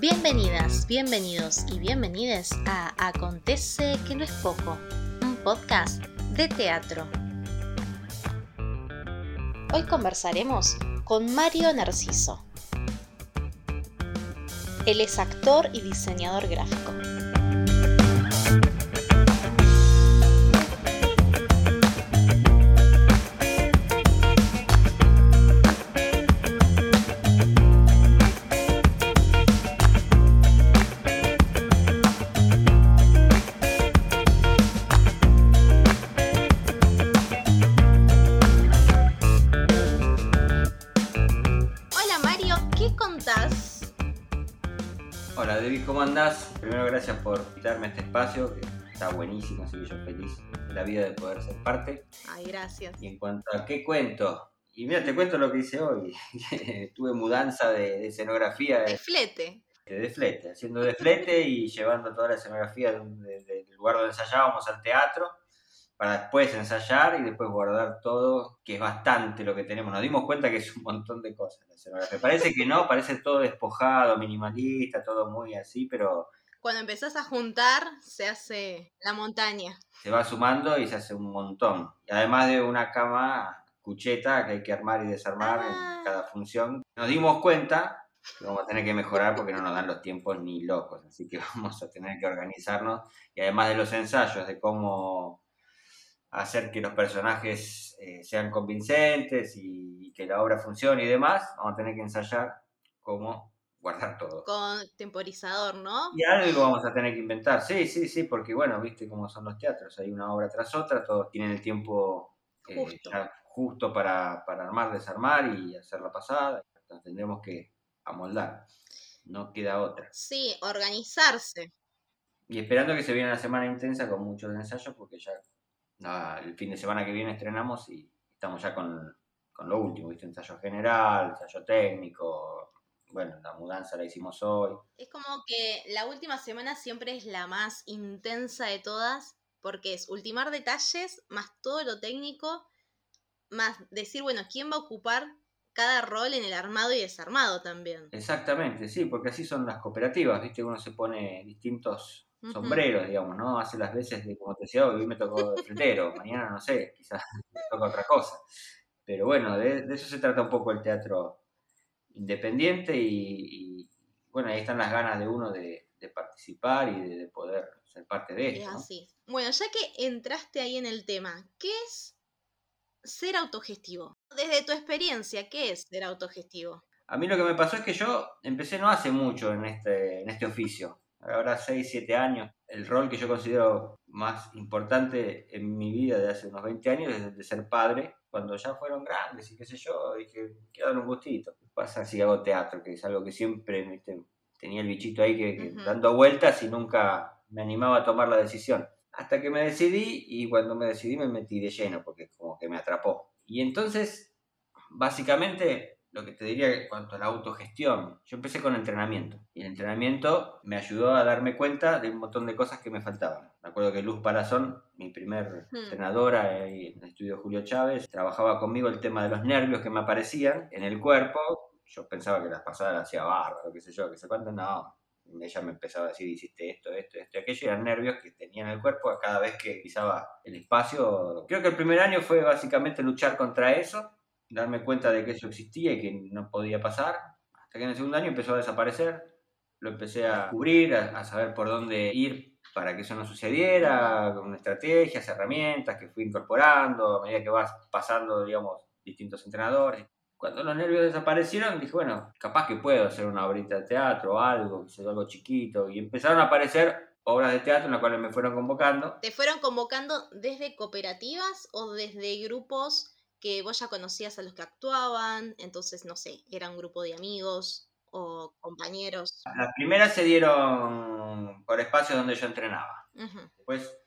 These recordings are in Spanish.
Bienvenidas, bienvenidos y bienvenides a Acontece que no es poco, un podcast de teatro. Hoy conversaremos con Mario Narciso. Él es actor y diseñador gráfico. ¿Cómo andás? Primero gracias por invitarme a este espacio, que está buenísimo, así que yo feliz de la vida de poder ser parte. Ay, gracias. Y en cuanto a qué cuento, y mira, te cuento lo que hice hoy. Tuve mudanza de, de escenografía De de, flete. de flete, haciendo de flete y llevando toda la escenografía de de- del lugar donde ensayábamos al teatro, para después ensayar y después guardar todo, que es bastante lo que tenemos. Nos dimos cuenta que es un montón de cosas la escenografía. Parece que no, parece todo despojado, minimalista, todo muy así, pero Cuando empezás a juntar, se hace la montaña. se va sumando y se hace un montón. Y además de una cama cucheta que hay que armar y desarmar Ah. en cada función. Nos dimos cuenta que vamos a tener que mejorar porque no nos dan los tiempos ni locos, así que vamos a tener que organizarnos. Y además de los ensayos, de cómo hacer que los personajes eh, sean convincentes y, y que la obra funcione y demás, vamos a tener que ensayar cómo guardar todo. Con temporizador, ¿no? Y algo vamos a tener que inventar. Sí, sí, sí, porque bueno, viste cómo son los teatros. Hay una obra tras otra, todos tienen el tiempo eh, justo para, para armar, desarmar y hacer la pasada. Entonces tendremos que amoldar. No queda otra. Sí, organizarse. Y esperando que se viene una semana intensa con muchos ensayos, porque ya nada, el fin de semana que viene estrenamos y estamos ya con, con lo último, ¿viste? Ensayo general, ensayo técnico. Bueno, la mudanza la hicimos hoy. Es como que la última semana siempre es la más intensa de todas, porque es ultimar detalles, más todo lo técnico, más decir, bueno, quién va a ocupar cada rol en el armado y desarmado también. Exactamente, sí, porque así son las cooperativas, ¿viste? Uno se pone distintos Ujú. sombreros, digamos, ¿no? Hace las veces de, como te decía, hoy me tocó de fletero, mañana no sé, quizás me toca otra cosa. Pero bueno, de, de eso se trata un poco el teatro independiente y, y, bueno, ahí están las ganas de uno de, de participar y de, de poder ser parte de Es esto, ¿no? así. Bueno, ya que entraste ahí en el tema, ¿qué es ser autogestivo? Desde tu experiencia, ¿qué es ser autogestivo? A mí lo que me pasó es que yo empecé no hace mucho en este, en este oficio, ahora 6, 7 años. El rol que yo considero más importante en mi vida de hace unos 20 años es el de ser padre. Cuando ya fueron grandes y qué sé yo, dije, quiero dar un gustito. Pasa si hago teatro, que es algo que siempre ¿viste? tenía el bichito ahí que, que Ujú. dando vueltas y nunca me animaba a tomar la decisión. Hasta que me decidí y cuando me decidí me metí de lleno porque como que me atrapó. Y entonces, básicamente, lo que te diría en cuanto a la autogestión, yo empecé con entrenamiento. Y el entrenamiento me ayudó a darme cuenta de un montón de cosas que me faltaban. Me acuerdo que Luz Parazón, mi primer Hmm. entrenadora ahí en el estudio Julio Chávez, trabajaba conmigo el tema de los nervios que me aparecían en el cuerpo. Yo pensaba que las pasadas las hacía bárbaro, qué sé yo, que se cuánto, no. Ella me empezaba a decir, hiciste esto, esto, esto y aquello, y eran nervios que tenía en el cuerpo cada vez que pisaba el espacio. Creo que el primer año fue básicamente luchar contra eso, darme cuenta de que eso existía y que no podía pasar, hasta que en el segundo año empezó a desaparecer, lo empecé a descubrir, a, a saber por dónde ir para que eso no sucediera, con estrategias, herramientas que fui incorporando a medida que vas pasando, digamos, distintos entrenadores. Cuando los nervios desaparecieron, dije, bueno, capaz que puedo hacer una obrita de teatro o algo, algo chiquito, y empezaron a aparecer obras de teatro en las cuales me fueron convocando. ¿Te fueron convocando desde cooperativas o desde grupos que vos ya conocías a los que actuaban? Entonces, no sé, era un grupo de amigos o compañeros. Las primeras se dieron por espacios donde yo entrenaba. Ujú. Después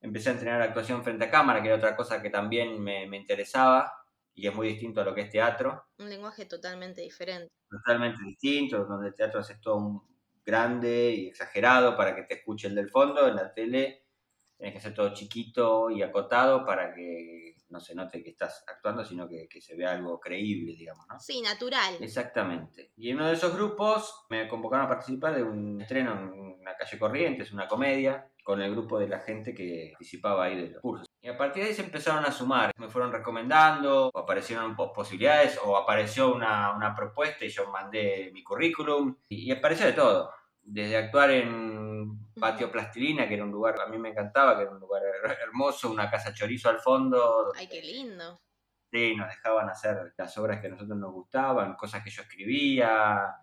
empecé a entrenar actuación frente a cámara, que era otra cosa que también me, me interesaba y es muy distinto a lo que es teatro. Un lenguaje totalmente diferente. Totalmente distinto, donde el teatro haces todo un grande y exagerado para que te escuche el del fondo, en la tele tenés que hacer todo chiquito y acotado para que no se note que estás actuando, sino que, que se vea algo creíble, digamos, ¿no? Sí, natural. Exactamente. Y en uno de esos grupos me convocaron a participar de un estreno en la calle Corrientes, una comedia, con el grupo de la gente que participaba ahí de los cursos. Y a partir de ahí se empezaron a sumar, me fueron recomendando, o aparecieron posibilidades, o apareció una, una propuesta y yo mandé mi currículum, y, y apareció de todo. Desde actuar en Patio Plastilina, que era un lugar, a mí me encantaba, que era un lugar her- hermoso, una casa chorizo al fondo. Ay, qué lindo. Sí, nos dejaban hacer las obras que a nosotros nos gustaban, cosas que yo escribía,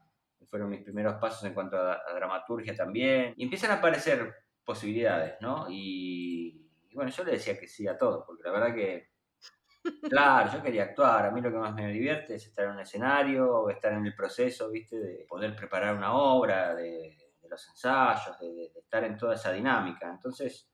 fueron mis primeros pasos en cuanto a, a dramaturgia también. Y empiezan a aparecer posibilidades, ¿no? Y, y bueno, yo le decía que sí a todo, porque la verdad que, claro, yo quería actuar, a mí lo que más me divierte es estar en un escenario, estar en el proceso, ¿viste? De poder preparar una obra, de, de los ensayos, de, de- de estar en toda esa dinámica. Entonces,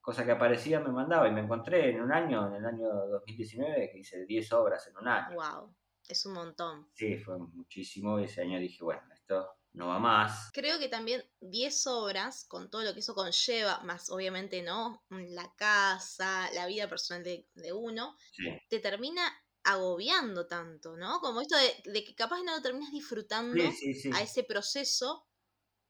cosa que aparecía me mandaba y me encontré en un año, en el año 2019, que hice 10 obras en un año. Wow, es un montón. Sí, fue muchísimo y ese año dije, bueno, esto no va más. Creo que también 10 obras, con todo lo que eso conlleva, más obviamente, ¿no? La casa, la vida personal de, de uno, Sí, te termina agobiando tanto, ¿no? Como esto de, de que capaz no lo terminas disfrutando sí, sí. sí. a ese proceso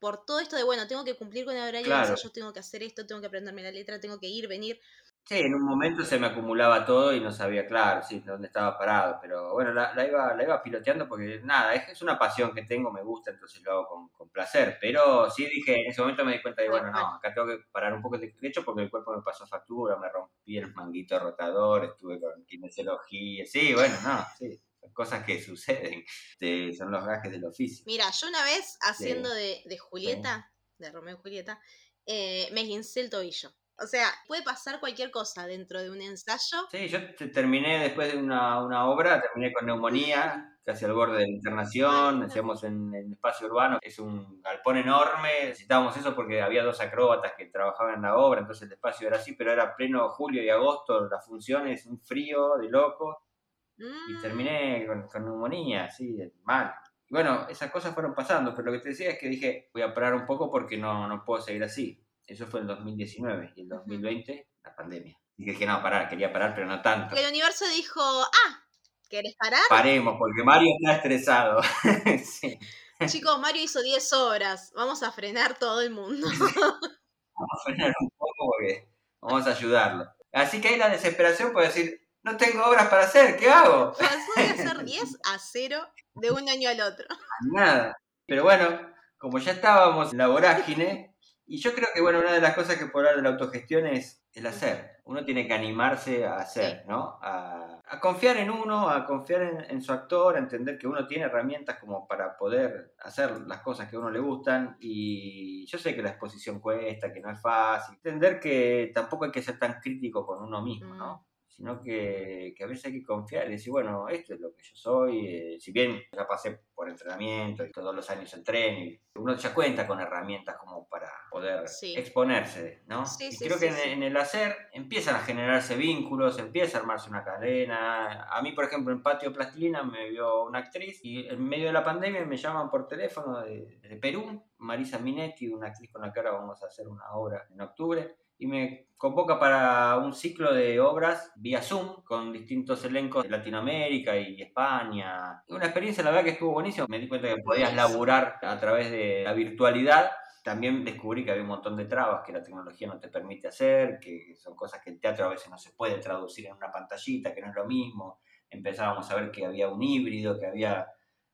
por todo esto de, bueno, tengo que cumplir con el horario Claro. ensayos, tengo que hacer esto, tengo que aprenderme la letra, tengo que ir, venir. Sí, en un momento se me acumulaba todo y no sabía, claro, sí, dónde estaba parado, pero bueno, la, la iba, la iba piloteando porque nada, es, es una pasión que tengo, me gusta, entonces lo hago con, con placer, pero sí dije, en ese momento me di cuenta de, bueno, no, acá tengo que parar un poco de hecho porque el cuerpo me pasó factura, me rompí el manguito rotador, estuve con kinesiología, sí, bueno, no, sí, son cosas que suceden, sí, son los gajes del oficio. Mira, yo una vez haciendo de, de Julieta, de Romeo y Julieta, eh, me esguincé el tobillo. O sea, puede pasar cualquier cosa dentro de un ensayo. Sí, yo te- terminé después de una, una obra, terminé con neumonía, casi al borde de la internación, hacíamos en el espacio urbano, es un galpón enorme, necesitábamos eso porque había dos acróbatas que trabajaban en la obra, entonces el espacio era así, pero era pleno julio y agosto, las funciones, un frío de loco, y Mm, terminé con, con neumonía, así, mal. Bueno, esas cosas fueron pasando, pero lo que te decía es que dije, voy a parar un poco porque no, no puedo seguir así. Eso fue en 2019 y en 2020 la pandemia. Dije que no, parar, quería parar, pero no tanto. que el universo dijo, ah, ¿querés parar? Paremos, porque Mario está estresado. sí. Chicos, Mario hizo 10 horas. Vamos a frenar todo el mundo. Vamos a frenar un poco porque vamos a ayudarlo. Así que ahí la desesperación puede decir, no tengo obras para hacer, ¿qué hago? Pasó de hacer 10 a 0 de un año al otro. Nada. Pero bueno, como ya estábamos en la vorágine, y yo creo que bueno, una de las cosas que por hablar de la autogestión es el hacer. Uno tiene que animarse a hacer, ¿no? A, a confiar en uno, a confiar en, en su actor, a entender que uno tiene herramientas como para poder hacer las cosas que a uno le gustan. Y yo sé que la exposición cuesta, que no es fácil. Entender que tampoco hay que ser tan crítico con uno mismo, ¿no? Sino que, que a veces hay que confiar y decir, bueno, esto es lo que yo soy, eh, si bien ya pasé por entrenamiento y todos los años entreno, y uno ya cuenta con herramientas como para poder Sí. exponerse, ¿no? Sí, y sí, creo que en, en el hacer empiezan a generarse vínculos, empieza a armarse una cadena. A mí, por ejemplo, en Patio Plastilina me vio una actriz y en medio de la pandemia me llaman por teléfono de, de Perú, Marisa Minetti, una actriz con la que ahora vamos a hacer una obra en octubre y me convoca para un ciclo de obras vía Zoom con distintos elencos de Latinoamérica y España. Una experiencia, la verdad, que estuvo buenísima. Me di cuenta que podías laburar a través de la virtualidad. También descubrí que había un montón de trabas que la tecnología no te permite hacer, que son cosas que el teatro a veces no se puede traducir en una pantallita, que no es lo mismo. Empezábamos a ver que había un híbrido, que había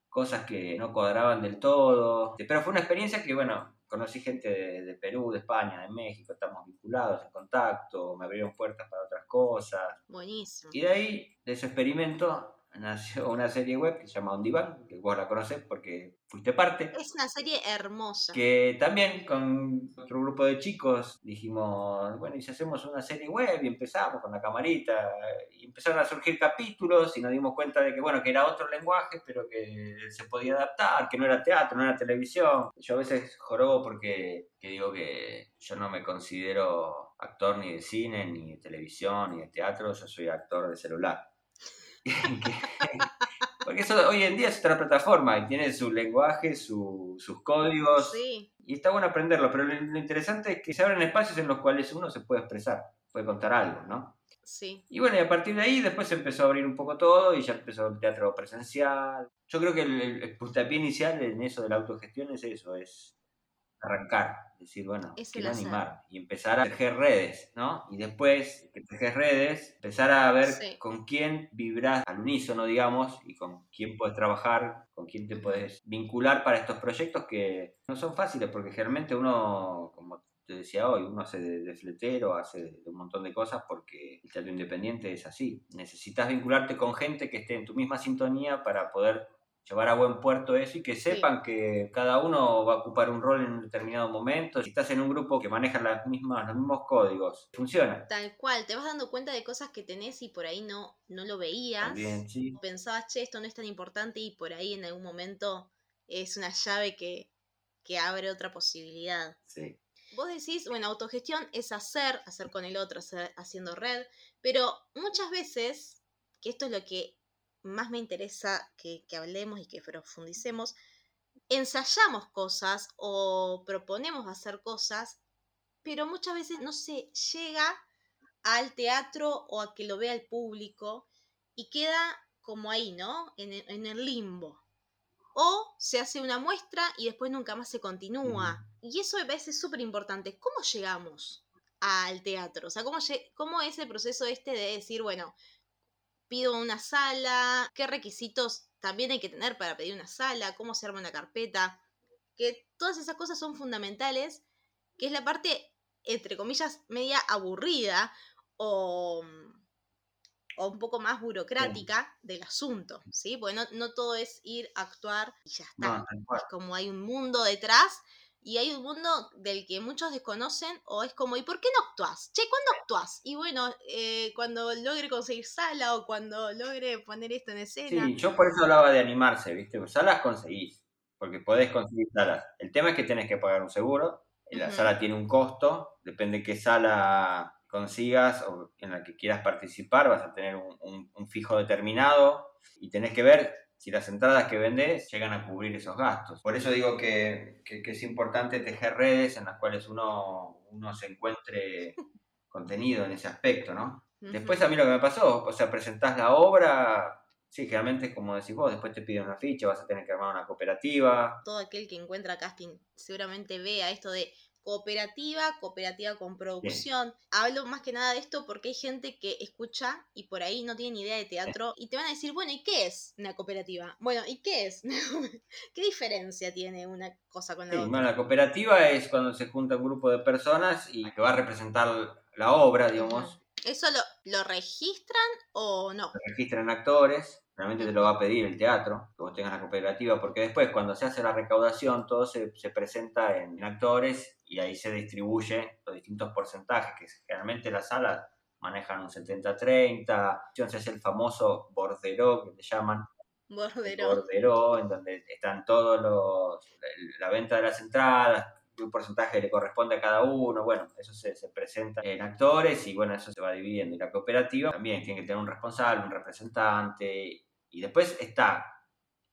cosas que no cuadraban del todo. Pero fue una experiencia que, bueno, conocí gente de, de Perú, de España, de México, estamos vinculados en contacto, me abrieron puertas para otras cosas. Buenísimo. Y de ahí, de ese experimento, nació una serie web que se llama On Demand, que vos la conocés porque fuiste parte. Es una serie hermosa. Que también con otro grupo de chicos dijimos, bueno, ¿y si hacemos una serie web? Y empezamos con la camarita, y empezaron a surgir capítulos y nos dimos cuenta de que, bueno, que era otro lenguaje, pero que se podía adaptar, que no era teatro, no era televisión. Yo a veces jorobo porque que digo que yo no me considero actor ni de cine, ni de televisión, ni de teatro, yo soy actor de celular. Porque eso hoy en día es otra plataforma y tiene su lenguaje, su- sus códigos. Sí, Y está bueno aprenderlo, pero lo, lo interesante es que se abren espacios en los cuales uno se puede expresar, puede contar algo, ¿no? Sí. Y bueno, y a partir de ahí después se empezó a abrir un poco todo y ya empezó el teatro presencial. Yo creo que el, el, el puntapié inicial en eso de la autogestión es eso, es arrancar, decir, bueno, Es quiero animar y empezar a tejer redes, ¿no? Y después que tejes redes, empezar a ver Sí. con quién vibras al unísono, digamos, y con quién puedes trabajar, con quién te puedes vincular para estos proyectos que no son fáciles, porque generalmente uno, como te decía hoy, uno hace de, de fletero, hace de, de un montón de cosas porque el teatro independiente es así. Necesitas vincularte con gente que esté en tu misma sintonía para poder llevar a buen puerto eso y que sepan que cada uno va a ocupar un rol en un determinado momento. Si estás en un grupo que maneja las mismas, los mismos códigos, funciona. Tal cual, te vas dando cuenta de cosas que tenés y por ahí no, no lo veías. También, sí. Pensabas, che, esto no es tan importante y por ahí en algún momento es una llave que, que abre otra posibilidad. Sí. Vos decís, bueno, autogestión es hacer, hacer con el otro, hacer- haciendo red, pero muchas veces, que esto es lo que más me interesa que, que hablemos y que profundicemos, ensayamos cosas o proponemos hacer cosas, pero muchas veces no se llega al teatro o a que lo vea el público y queda como ahí, ¿no? En el, en el limbo. O se hace una muestra y después nunca más se continúa. Y eso me parece súper importante. ¿Cómo llegamos al teatro? O sea, ¿cómo, ¿cómo es el proceso este de decir, bueno, pido una sala? ¿Qué requisitos también hay que tener para pedir una sala? ¿Cómo se arma una carpeta? Que todas esas cosas son fundamentales, que es la parte, entre comillas, media aburrida o, o un poco más burocrática del asunto, ¿sí? Porque no, no todo es ir a actuar y ya está No, es como hay un mundo detrás y hay un mundo del que muchos desconocen o es como, ¿y por qué no actúas? Che, ¿cuándo actúas? Y bueno, eh, cuando logre conseguir sala o cuando logre poner esto en escena. Sí, yo por eso hablaba de animarse, ¿viste? Pues salas conseguís, porque podés conseguir salas. El tema es que tenés que pagar un seguro, la sala tiene un costo, depende qué sala consigas o en la que quieras participar, vas a tener un, un- un fijo determinado y tenés que ver si las entradas que vendés llegan a cubrir esos gastos. Por eso digo que, que- que es importante tejer redes en las cuales uno, uno se encuentre contenido en ese aspecto, ¿no? Después a mí lo que me pasó, o sea, presentás la obra, sí, generalmente es como decís vos, después te piden una ficha, vas a tener que armar una cooperativa. Todo aquel que encuentra casting seguramente vea esto de cooperativa, cooperativa con producción. Hablo más que nada de esto porque hay gente que escucha y por ahí no tiene ni idea de teatro y te van a decir, bueno, ¿y qué es una cooperativa? Bueno, ¿y qué es? ¿Qué diferencia tiene una cosa con la Sí, otra? bueno, la cooperativa es cuando se junta un grupo de personas y que va a representar la obra, digamos. ¿Eso lo, lo registran o no? se registran actores, realmente te lo va a pedir el teatro, que vos tengas la cooperativa, porque después cuando se hace la recaudación todo se, se presenta en actores y ahí se distribuye los distintos porcentajes, que generalmente las salas manejan un 70-30, se hace el famoso borderó que le llaman, Bordero. borderó, en donde están todos los, la, la venta de las entradas, un porcentaje le corresponde a cada uno, bueno, eso se, se presenta en actores y bueno, eso se va dividiendo. Y la cooperativa también tiene que tener un responsable, un representante, y después está,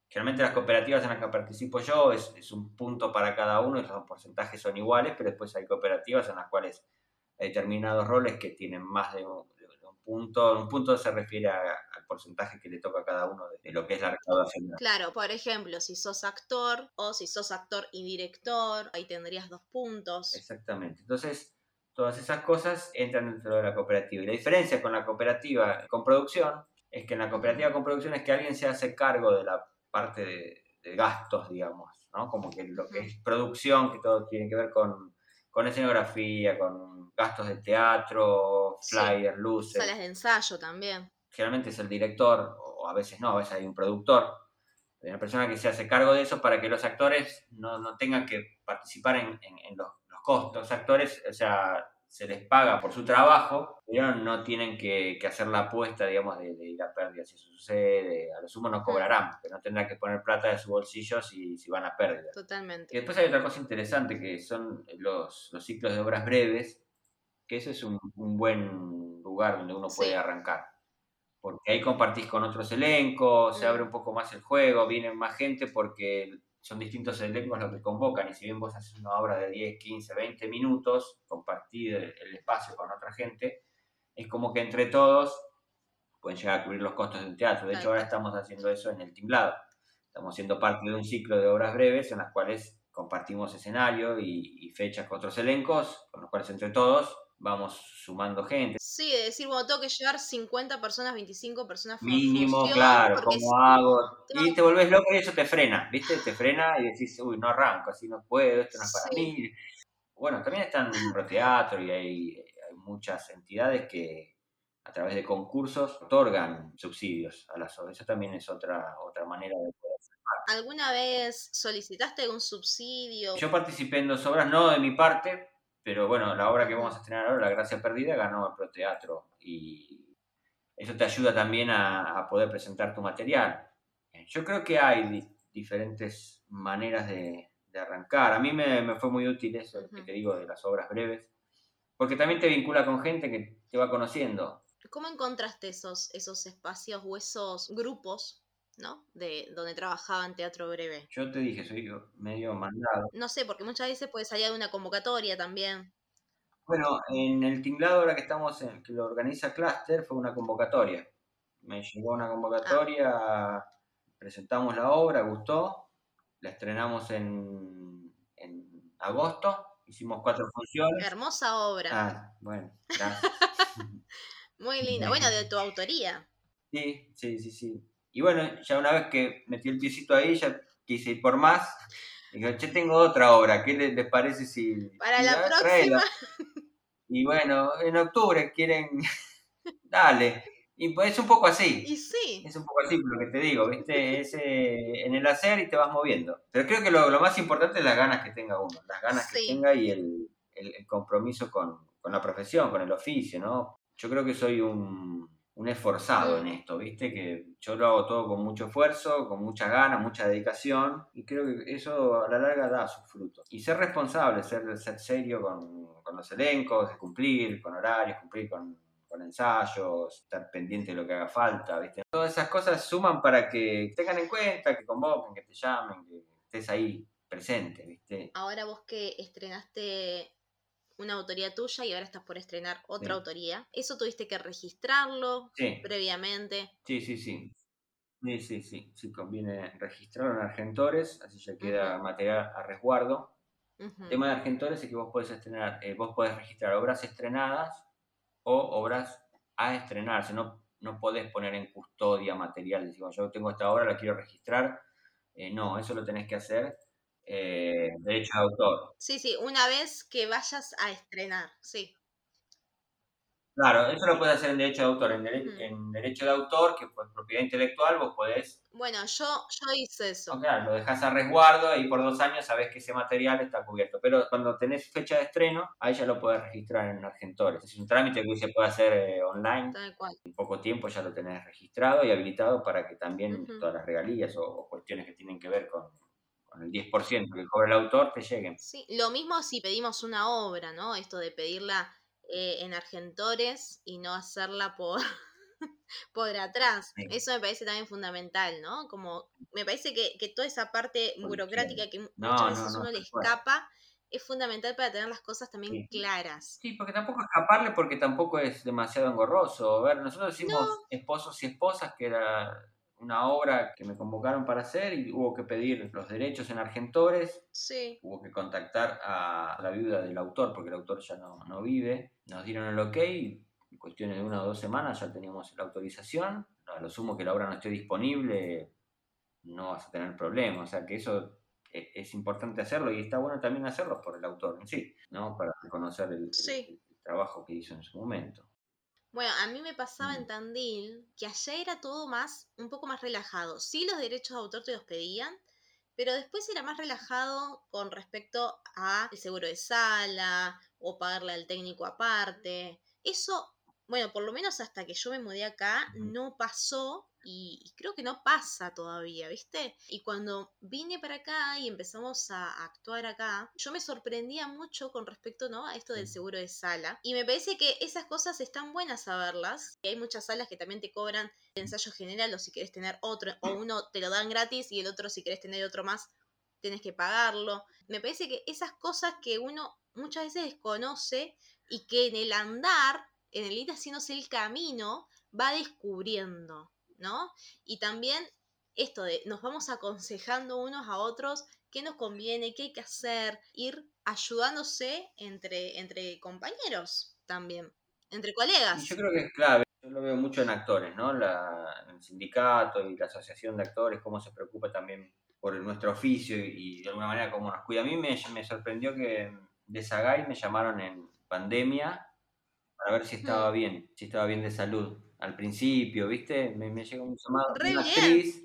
generalmente las cooperativas en las que participo yo es, es un punto para cada uno, y los porcentajes son iguales, pero después hay cooperativas en las cuales hay determinados roles que tienen más de un, de un punto, un punto se refiere a- porcentaje que le toca a cada uno de, de lo que es la recaudación. Claro, por ejemplo, si sos actor o si sos actor y director, ahí tendrías dos puntos. Exactamente. Entonces, todas esas cosas entran dentro de la cooperativa. Y la diferencia con la cooperativa con producción es que en la cooperativa con producción es que alguien se hace cargo de la parte de, de gastos, digamos, ¿no? Como que lo que es producción, que todo tiene que ver con, con escenografía, con gastos de teatro, Sí. flyers, luces. Salas de ensayo también. Generalmente es el director, o a veces no, a veces hay un productor. Hay una persona que se hace cargo de eso para que los actores no, no tengan que participar en, en- en los, los costos. Los actores, o sea, se les paga por su trabajo, pero no tienen que, que hacer la apuesta, digamos, de, de ir a pérdida si eso sucede. A lo sumo no cobrarán, pero no tendrán que poner plata de su bolsillo si, si van a pérdida. Y Totalmente. después hay otra cosa interesante que son los, los ciclos de obras breves, que ese es un, un buen lugar donde uno puede Sí. arrancar. Porque ahí compartís con otros elencos, se abre un poco más el juego, viene más gente porque son distintos elencos los que convocan. Y si bien vos haces una obra de 10, 15, 20 minutos, compartir el, espacio con otra gente, es como que entre todos pueden llegar a cubrir los costos de un teatro. De hecho, ahora estamos haciendo eso en el tinglado. Estamos siendo parte de un ciclo de obras breves en las cuales compartimos escenario y, y fechas con otros elencos, con los cuales entre todos vamos sumando gente. Sí, de decir, bueno, tengo que llevar 50 personas, 25 personas Mínimo, claro, ¿cómo hago? tengo- Y te volvés loco y eso te frena, ¿viste? Te frena y decís, uy, no arranco, así no puedo, esto no es para Sí. mí. Bueno, también está en Proteatro y hay, hay muchas entidades que a través de concursos otorgan subsidios a las obras. Eso también es otra, otra manera de poder. ¿Alguna vez solicitaste algún subsidio? Yo participé en dos obras, no de mi parte, pero bueno, la obra que vamos a estrenar ahora, La Gracia Perdida, ganó el Proteatro y eso te ayuda también a, a poder presentar tu material. Yo creo que hay di- diferentes maneras de, de arrancar. A mí me, me fue muy útil eso que Ujú. te digo de las obras breves, porque también te vincula con gente que te va conociendo. ¿Cómo encontraste esos, esos espacios o esos grupos, ¿no? De donde trabajaba en teatro breve. Yo te dije, soy medio mandado. No sé, porque muchas veces puede salir de una convocatoria también. Bueno, en el tinglado ahora que estamos en, que lo organiza Cluster, fue una convocatoria. Me llegó una convocatoria, presentamos la obra, gustó, la estrenamos en, en agosto, hicimos cuatro funciones. Hermosa obra. Ah, bueno, gracias. Muy linda. Bueno, de tu autoría. Sí, sí, sí, sí. Y bueno, ya una vez que metí el piecito ahí, ya quise ir por más. Digo, che, tengo otra obra, ¿qué le- les parece si... Para la próxima. Y bueno, en octubre quieren... Dale. Y pues es un poco así. Y sí. Es un poco así lo que te digo, ¿viste? Es eh, en el hacer y te vas moviendo. Pero creo que lo, lo más importante es las ganas que tenga uno, las ganas Sí. que tenga y el, el- el compromiso con, con la profesión, con el oficio, ¿no? Yo creo que soy un, un esforzado en Mm. esto, ¿viste? Que yo lo hago todo con mucho esfuerzo, con muchas ganas, mucha dedicación y creo que eso a la larga da sus frutos. Y ser responsable, ser, ser serio con, con los elencos, cumplir con horarios, cumplir con, con ensayos, estar pendiente de lo que haga falta, ¿viste? Todas esas cosas suman para que tengan en cuenta, que convoquen, que te llamen, que estés ahí presente, ¿viste? Ahora vos que estrenaste una autoría tuya y ahora estás por estrenar otra Sí. autoría. ¿Eso tuviste que registrarlo Sí, previamente? sí, sí, sí. Sí, sí, sí, sí, conviene registrarlo en Argentores, así ya queda material a resguardo. El tema de Argentores es que vos podés estrenar, eh, vos podés registrar obras estrenadas o obras a estrenarse, no, no podés poner en custodia material, decimos, yo tengo esta obra, la quiero registrar, Eh, no, eso lo tenés que hacer eh, derecho de autor. Sí, sí, una vez que vayas a estrenar, sí. Claro, eso lo puedes hacer en derecho de autor, en, dere- en derecho de autor, que por propiedad intelectual, vos podés, Bueno, yo, yo hice eso. o sea, lo dejás a resguardo y por dos años sabés que ese material está cubierto, pero cuando tenés fecha de estreno, ahí ya lo podés registrar en Argentores. Es un trámite que se puede hacer eh, online. Tal cual. en poco tiempo ya lo tenés registrado y habilitado para que también todas las regalías o, o cuestiones que tienen que ver con, con el 10% que cobra el autor te lleguen. Sí, lo mismo si pedimos una obra, ¿no? Esto de pedirla eh, en Argentores y no hacerla por, por atrás. Sí. Eso me parece también fundamental, ¿no? Como me parece que, que toda esa parte burocrática que No, muchas veces no, uno le escapa es fundamental para tener las cosas también Sí. claras. Sí, porque tampoco escaparle porque tampoco es demasiado engorroso. A ver, nosotros hicimos Esposos y Esposas, que era una obra que me convocaron para hacer y hubo que pedir los derechos en Argentores, Sí. hubo que contactar a la viuda del autor porque el autor ya no, no vive. Nos dieron el ok y en cuestiones de una o dos semanas ya teníamos la autorización. A lo sumo que la obra no esté disponible, no vas a tener problema. O sea que eso e- es importante hacerlo y está bueno también hacerlo por el autor en sí, ¿no? Para reconocer el, el- Sí. el trabajo que hizo en su momento. Bueno, a mí me pasaba en Mm. Tandil que allá era todo más, un poco más relajado. Sí, los derechos de autor te los pedían, pero después era más relajado con respecto a el seguro de sala o pagarle al técnico aparte. Eso, bueno, por lo menos hasta que yo me mudé acá, no pasó y, creo que no pasa todavía, ¿viste? Y cuando vine para acá y empezamos a actuar acá, yo me sorprendía mucho con respecto, ¿no? A esto del seguro de sala. Y me parece que esas cosas están buenas saberlas. Y hay muchas salas que también te cobran el ensayo general o si querés tener otro, o uno te lo dan gratis y el otro si querés tener otro más, tenés que pagarlo. Me parece que esas cosas que uno muchas veces desconoce y que en el andar en el ir haciéndose el camino, va descubriendo, ¿no? Y también esto de nos vamos aconsejando unos a otros qué nos conviene, qué hay que hacer, ir ayudándose entre, entre compañeros también, entre colegas. yo creo que es clave, yo lo veo mucho en actores, ¿no? La, el sindicato y la asociación de actores, cómo se preocupa también por nuestro oficio y, de alguna manera cómo nos cuida. A mí me, me sorprendió que de Sagay me llamaron en pandemia para ver si estaba bien, si estaba bien de salud. Al principio, ¿viste? Me, me llegó un llamado de una actriz,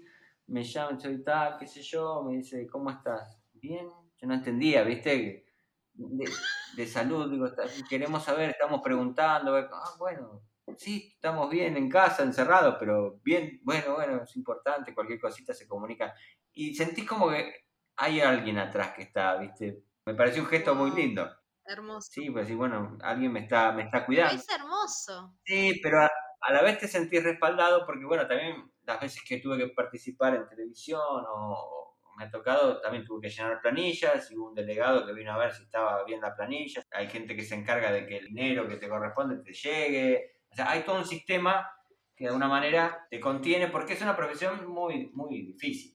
me llama, soy tal, qué sé yo, me dice, ¿cómo estás? Bien, yo no entendía, ¿viste? De, salud, digo, queremos saber, estamos preguntando, ah, bueno, sí, estamos bien en casa, encerrados, pero bien, bueno, bueno, es importante, cualquier cosita se comunica. Y sentís como que hay alguien atrás que está, ¿viste? Me pareció un gesto muy lindo. Hermoso. Sí, pues sí, bueno, alguien me está, me está cuidando. Es hermoso. Sí, pero a, la vez te sentís respaldado porque, bueno, también las veces que tuve que participar en televisión o, me ha tocado, también tuve que llenar planillas y hubo un delegado que vino a ver si estaba bien la planilla. Hay gente que se encarga de que el dinero que te corresponde te llegue. O sea, hay todo un sistema que de alguna manera te contiene porque es una profesión muy, muy difícil.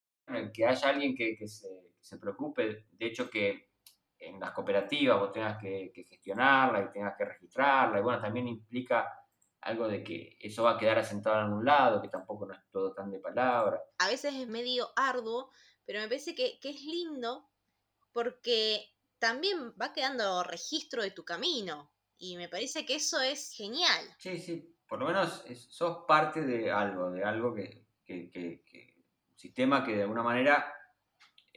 Que haya alguien que, que, se, que se preocupe, de hecho que en las cooperativas vos tengas que, gestionarla y tengas que registrarla, y bueno, también implica algo de que eso va a quedar asentado en algún lado, que tampoco no es todo tan de palabra. A veces es medio arduo, pero me parece que, es lindo porque también va quedando registro de tu camino. Y me parece que eso es genial. Sí, sí, por lo menos sos parte de algo, de algo que, que, que, que, un sistema que de alguna manera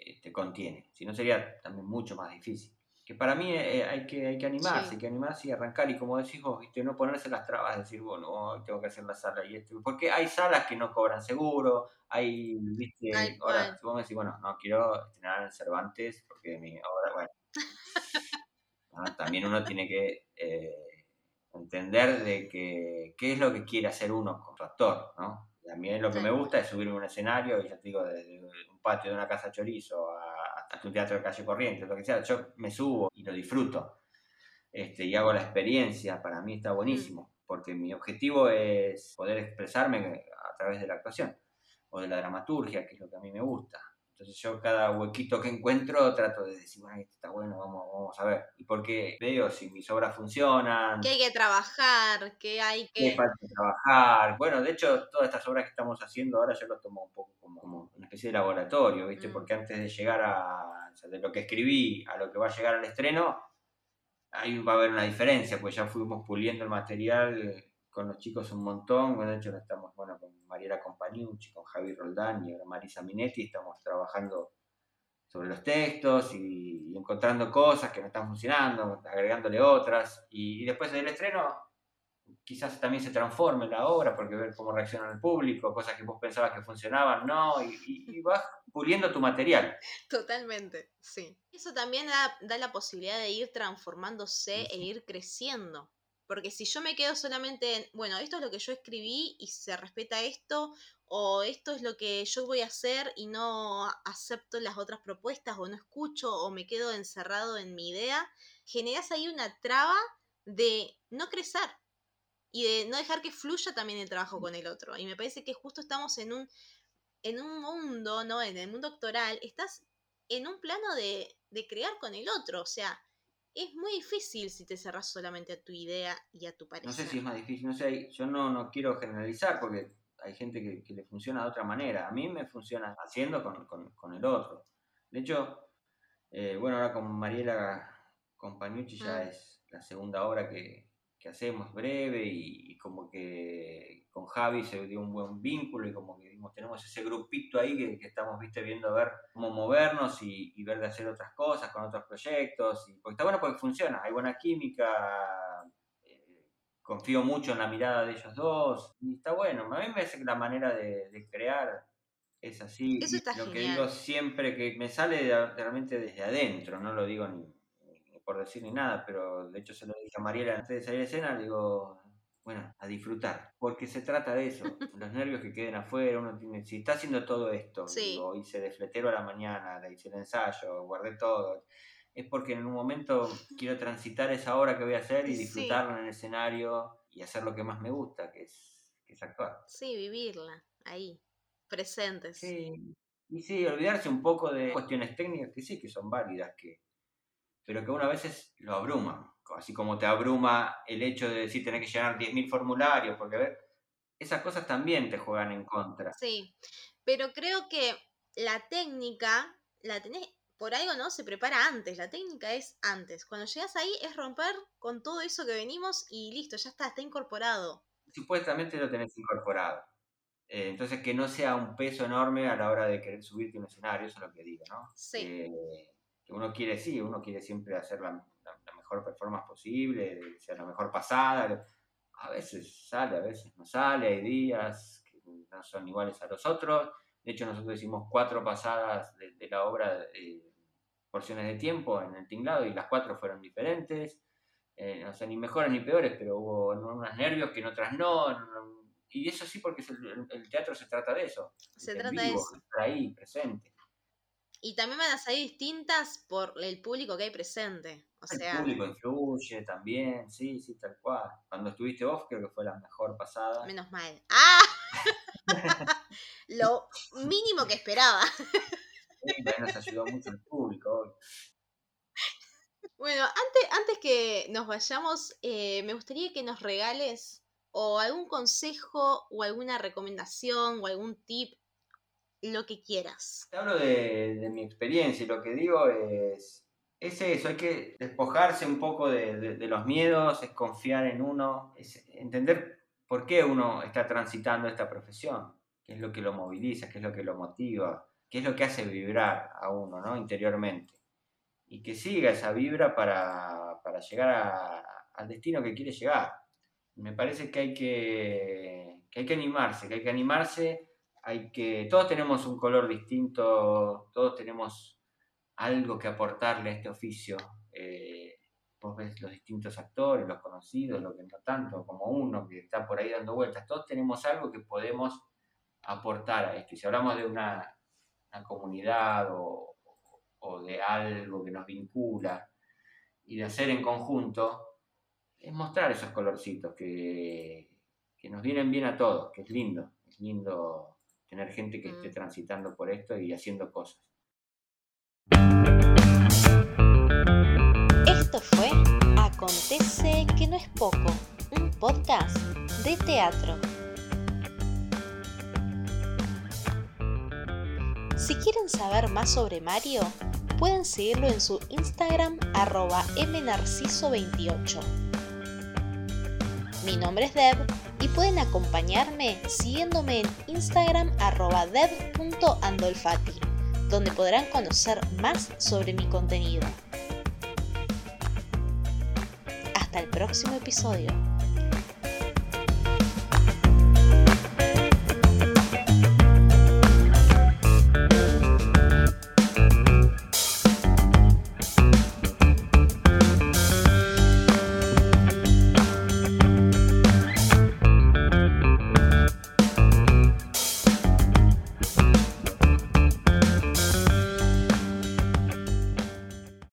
eh, te contiene. Si no, sería también mucho más difícil. Que para mí eh, hay, que, hay que animarse, hay que animarse y arrancar. Y como decís vos, ¿viste? no ponerse las trabas, decir, bueno, tengo que hacer la sala y esto. Porque hay salas que no cobran seguro, hay, ¿viste? ahora, si vos me decís, bueno, no quiero estrenar en Cervantes, porque mi obra, bueno. también uno tiene que eh, entender de que qué es lo que quiere hacer uno con su actor, ¿no? A mí lo que me gusta es subirme a un escenario, y ya te digo, desde un patio de una casa chorizo hasta un teatro de calle corriente, lo que sea, yo me subo y lo disfruto. Este, y hago la experiencia, para mí está buenísimo, porque mi objetivo es poder expresarme a través de la actuación o de la dramaturgia, que es lo que a mí me gusta. Entonces yo cada huequito que encuentro trato de decir, bueno, esto está bueno, vamos, vamos a ver. Y porque veo si mis obras funcionan. Que hay que trabajar, que hay que... Que falta trabajar. Bueno, de hecho, todas estas obras que estamos haciendo ahora yo lo tomo un poco como, una especie de laboratorio, ¿viste? Mm. Porque antes de llegar a... de lo que escribí a lo que va a llegar al estreno, ahí va a haber una diferencia, pues ya fuimos puliendo el material con los chicos un montón. Bueno, de hecho, estamos bueno, con Mariela Compañucci, con Javi Roldán y ahora Marisa Minetti. Estamos trabajando sobre los textos y, encontrando cosas que no están funcionando, agregándole otras. Y, después del estreno, quizás también se transforme la obra, porque ver cómo reacciona el público, cosas que vos pensabas que funcionaban, no, y, vas puliendo tu material. Totalmente, sí. Eso también da, da la posibilidad de ir transformándose e ir creciendo. Porque si yo me quedo solamente en, bueno, esto es lo que yo escribí y se respeta esto, o esto es lo que yo voy a hacer y no acepto las otras propuestas, o no escucho, o me quedo encerrado en mi idea, generas ahí una traba de no crecer y de no dejar que fluya también el trabajo con el otro. Y me parece que justo estamos en un, en un mundo, ¿no? En el mundo actoral, estás en un plano de, de crear con el otro, o sea, es muy difícil si te cerras solamente a tu idea y a tu pareja. No sé si es más difícil, no sé, yo no, no quiero generalizar porque hay gente que, le funciona de otra manera. A mí me funciona haciendo con, el otro. De hecho, eh, bueno, ahora con Mariela Compañucci ya mm. es la segunda obra que, que hacemos breve y, como que con Javi se dio un buen vínculo y como que tenemos ese grupito ahí que, estamos viste viendo a ver cómo movernos y, ver de hacer otras cosas con otros proyectos. Y, porque está bueno porque funciona, hay buena química, eh, confío mucho en la mirada de ellos dos y está bueno. A mí me parece que la manera de, crear es así. lo que digo siempre que me sale realmente desde adentro, no lo digo ni por decir ni nada, pero de hecho se lo dije a Mariela antes de salir de escena, digo, bueno, a disfrutar, porque se trata de eso, los nervios que queden afuera, uno tiene, si está haciendo todo esto, digo, hice de fletero a la mañana, le hice el ensayo, guardé todo, es porque en un momento quiero transitar esa hora que voy a hacer y disfrutarlo en el escenario y hacer lo que más me gusta, que es, que es actuar. Sí, vivirla, ahí, presentes. Sí, y sí, olvidarse un poco de cuestiones técnicas que sí, que son válidas, que, pero que uno a veces lo abruma, así como te abruma el hecho de decir tener que llenar 10.000 formularios, porque a ver, esas cosas también te juegan en contra. Sí, pero creo que la técnica la tenés, por algo no, se prepara antes, la técnica es antes. Cuando llegas ahí es romper con todo eso que venimos y listo, ya está, está incorporado. Supuestamente lo tenés incorporado. Eh, entonces que no sea un peso enorme a la hora de querer subirte a un escenario, eso es lo que digo, ¿no? Sí. Eh, uno quiere, sí, uno quiere siempre hacer la, la mejor performance posible, sea la mejor pasada. A veces sale, a veces no sale, hay días que no son iguales a los otros de hecho, nosotros hicimos cuatro pasadas de, la obra, eh, porciones de tiempo en el tinglado, y las cuatro fueron diferentes. Eh, no sé, ni mejores ni peores, pero hubo unas nervios que en otras no. y eso sí, porque el, teatro se trata de eso. Se trata de eso. Estar ahí, presente. Y también van a salir distintas por el público que hay presente. O sea... El público influye también, sí, sí, tal cual. Cuando estuviste vos, creo que fue la mejor pasada. Menos mal. ¡Ah! Lo mínimo que esperaba. Sí, nos ayudó mucho el público. Bueno, antes, antes que nos vayamos, eh, me gustaría que nos regales o algún consejo o alguna recomendación o algún tip, lo que quieras. Te hablo de, mi experiencia y lo que digo es, es eso, hay que despojarse un poco de, los miedos, es confiar en uno, es entender por qué uno está transitando esta profesión, qué es lo que lo moviliza, qué es lo que lo motiva, qué es lo que hace vibrar a uno ¿no? interiormente. Y que siga esa vibra para, llegar al destino que quiere llegar. Me parece que hay que, hay que animarse, que hay que animarse, hay que, todos tenemos un color distinto, todos tenemos algo que aportarle a este oficio. Eh, vos ves los distintos actores, los conocidos, lo que no tanto, como uno que está por ahí dando vueltas, todos tenemos algo que podemos aportar a esto. Si hablamos de una, comunidad o, de algo que nos vincula y de hacer en conjunto, es mostrar esos colorcitos que, que nos vienen bien a todos, que es lindo, es lindo tener gente que esté mm. transitando por esto y haciendo cosas. Esto fue Acontece que no es poco, un podcast de teatro. Si quieren saber más sobre Mario, pueden seguirlo en su Instagram arroba mnarciso28. Mi nombre es Deb y pueden acompañarme siguiéndome en Instagram arroba deb.andolfati, donde podrán conocer más sobre mi contenido. Hasta el próximo episodio.